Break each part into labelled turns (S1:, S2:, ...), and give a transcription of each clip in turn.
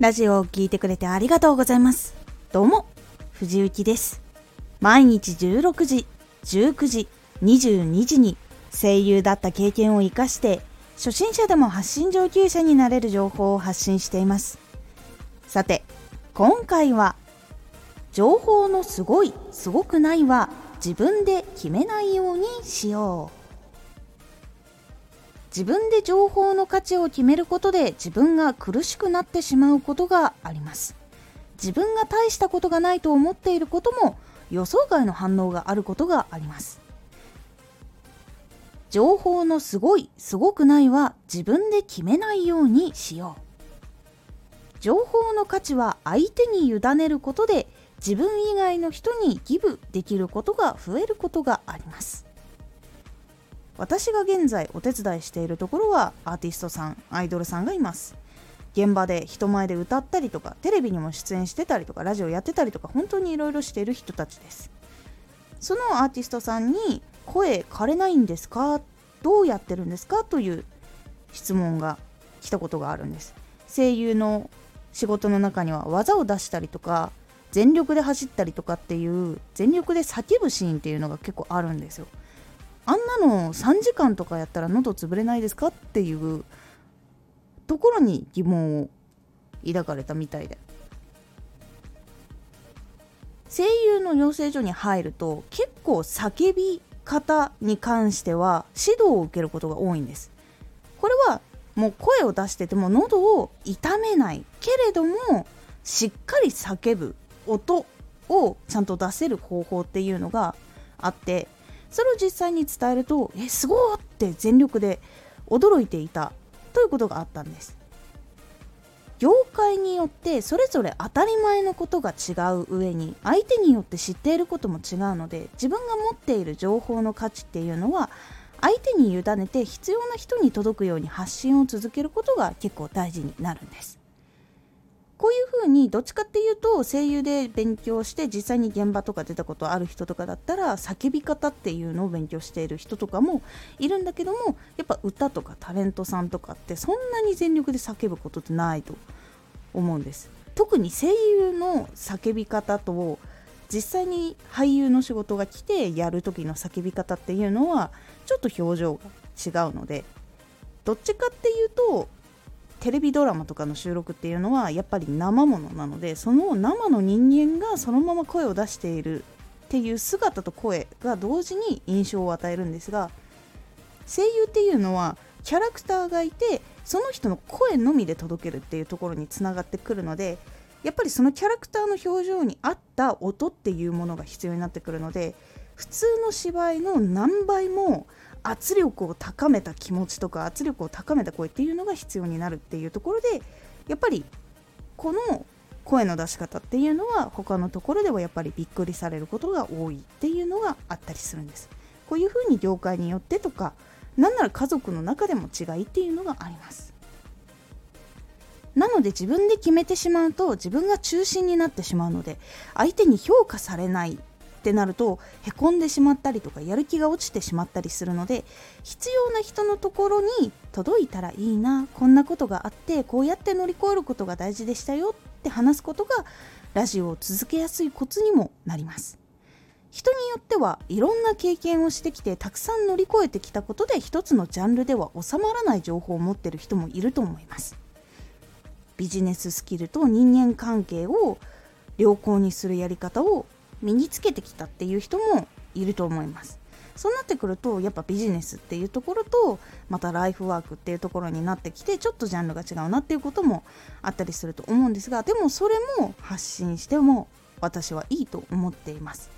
S1: ラジオを聴いてくれてありがとうございます。どうも、藤幸です。毎日16時、19時、22時に声優だった経験を活かして、初心者でも発信上級者になれる情報を発信しています。さて、今回は、情報のすごい、すごくないは自分で決めないようにしよう。自分で情報の価値を決めることで自分が苦しくなってしまうことがあります。自分が大したことがないと思っていることも予想外の反応があることがあります。情報のすごいすごくないは自分で決めないようにしよう。情報の価値は相手に委ねることで自分以外の人にギブできることが増えることがあります。私が現在お手伝いしているところはアーティストさんアイドルさんがいます。現場で人前で歌ったりとかテレビにも出演してたりとかラジオやってたりとか本当にいろいろしている人たちです。そのアーティストさんに声枯れないんですか？どうやってるんですか？という質問が来たことがあるんです。声優の仕事の中には技を出したりとか全力で走ったりとかっていう全力で叫ぶシーンっていうのが結構あるんですよ。あんなの3時間とかやったら喉潰れないですかっていうところに疑問を抱かれたみたいで。声優の養成所に入ると結構叫び方に関しては指導を受けることが多いんです。これはもう声を出してても喉を痛めない。けれどもしっかり叫ぶ音をちゃんと出せる方法っていうのがあってそれを実際に伝えるとえすごいって全力で驚いていたということがあったんです。業界によってそれぞれ当たり前のことが違う上に相手によって知っていることも違うので自分が持っている情報の価値っていうのは相手に委ねて必要な人に届くように発信を続けることが結構大事になるんです。いうふうにどっちかっていうと声優で勉強して実際に現場とか出たことある人とかだったら叫び方っていうのを勉強している人とかもいるんだけどもやっぱ歌とかタレントさんとかってそんなに全力で叫ぶことってないと。思うんです。特に声優の叫び方と実際に俳優の仕事が来てやる時の叫び方っていうのはちょっと表情が違うのでどっちかっていうとテレビドラマとかの収録っていうのはやっぱり生ものなのでその生の人間がそのまま声を出しているっていう姿と声が同時に印象を与えるんですが声優っていうのはキャラクターがいてその人の声のみで届けるっていうところにつながってくるのでやっぱりそのキャラクターの表情に合った音っていうものが必要になってくるので普通の芝居の何倍も圧力を高めた気持ちとか圧力を高めた声っていうのが必要になるっていうところでやっぱりこの声の出し方っていうのは他のところではやっぱりびっくりされることが多いっていうのがあったりするんです。こういうふうに業界によってとかなんなら家族の中でも違いっていうのがあります。なので自分で決めてしまうと自分が中心になってしまうので相手に評価されないってなるとへこんでしまったりとかやる気が落ちてしまったりするので必要な人のところに届いたらいいなこんなことがあってこうやって乗り越えることが大事でしたよって話すことがラジオを続けやすいコツにもなります。人によってはいろんな経験をしてきてたくさん乗り越えてきたことで一つのジャンルでは収まらない情報を持ってる人もいると思います。ビジネススキルと人間関係を良好にするやり方を身につけてきたっていう人もいると思います。そうなってくるとやっぱビジネスっていうところとまたライフワークっていうところになってきてちょっとジャンルが違うなっていうこともあったりすると思うんですがでもそれも発信しても私はいいと思っています。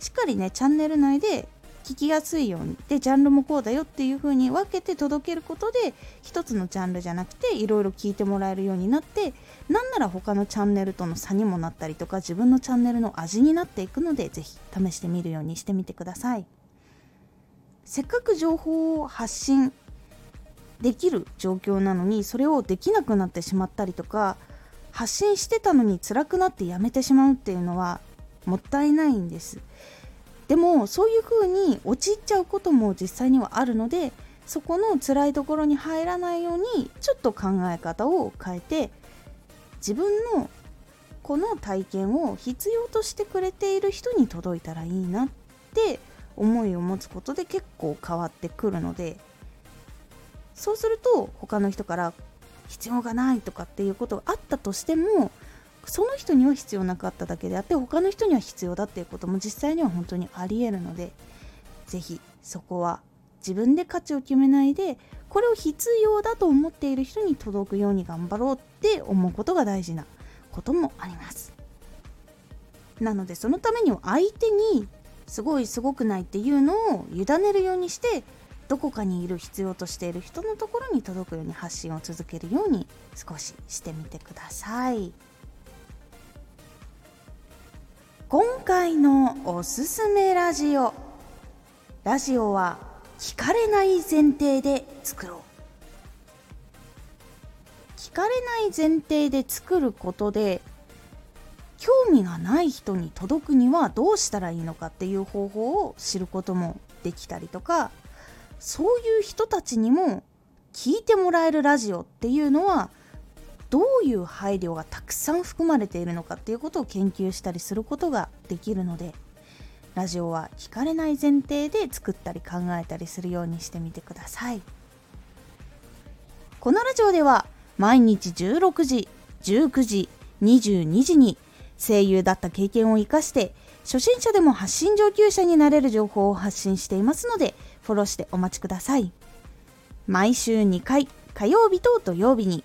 S1: しっかりねチャンネル内で聞きやすいようにでジャンルもこうだよっていう風に分けて届けることで一つのジャンルじゃなくていろいろ聞いてもらえるようになってなんなら他のチャンネルとの差にもなったりとか自分のチャンネルの味になっていくのでぜひ試してみるようにしてみてください。せっかく情報を発信できる状況なのにそれをできなくなってしまったりとか発信してたのに辛くなってやめてしまうっていうのはもったいないんです。でもそういう風に陥っちゃうことも実際にはあるのでそこの辛いところに入らないようにちょっと考え方を変えて自分のこの体験を必要としてくれている人に届いたらいいなって思いを持つことで結構変わってくるのでそうすると他の人から必要がないとかっていうことがあったとしてもその人には必要なかっただけであって他の人には必要だっていうことも実際には本当にありえるので是非そこは自分で価値を決めないでこれを必要だと思っている人に届くように頑張ろうって思うことが大事なこともあります。なのでそのためには相手にすごいすごくないっていうのを委ねるようにしてどこかにいる必要としている人のところに届くように発信を続けるように少ししてみてください。今回のおすすめラジオ。ラジオは聞かれない前提で作ろう。聞かれない前提で作ることで興味がない人に届くにはどうしたらいいのかっていう方法を知ることもできたりとかそういう人たちにも聞いてもらえるラジオっていうのはどういう配慮がたくさん含まれているのかっていうことを研究したりすることができるのでラジオは聞かれない前提で作ったり考えたりするようにしてみてください。このラジオでは毎日16時19時22時に声優だった経験を生かして初心者でも発信上級者になれる情報を発信していますのでフォローしてお待ちください。毎週2回火曜日と土曜日に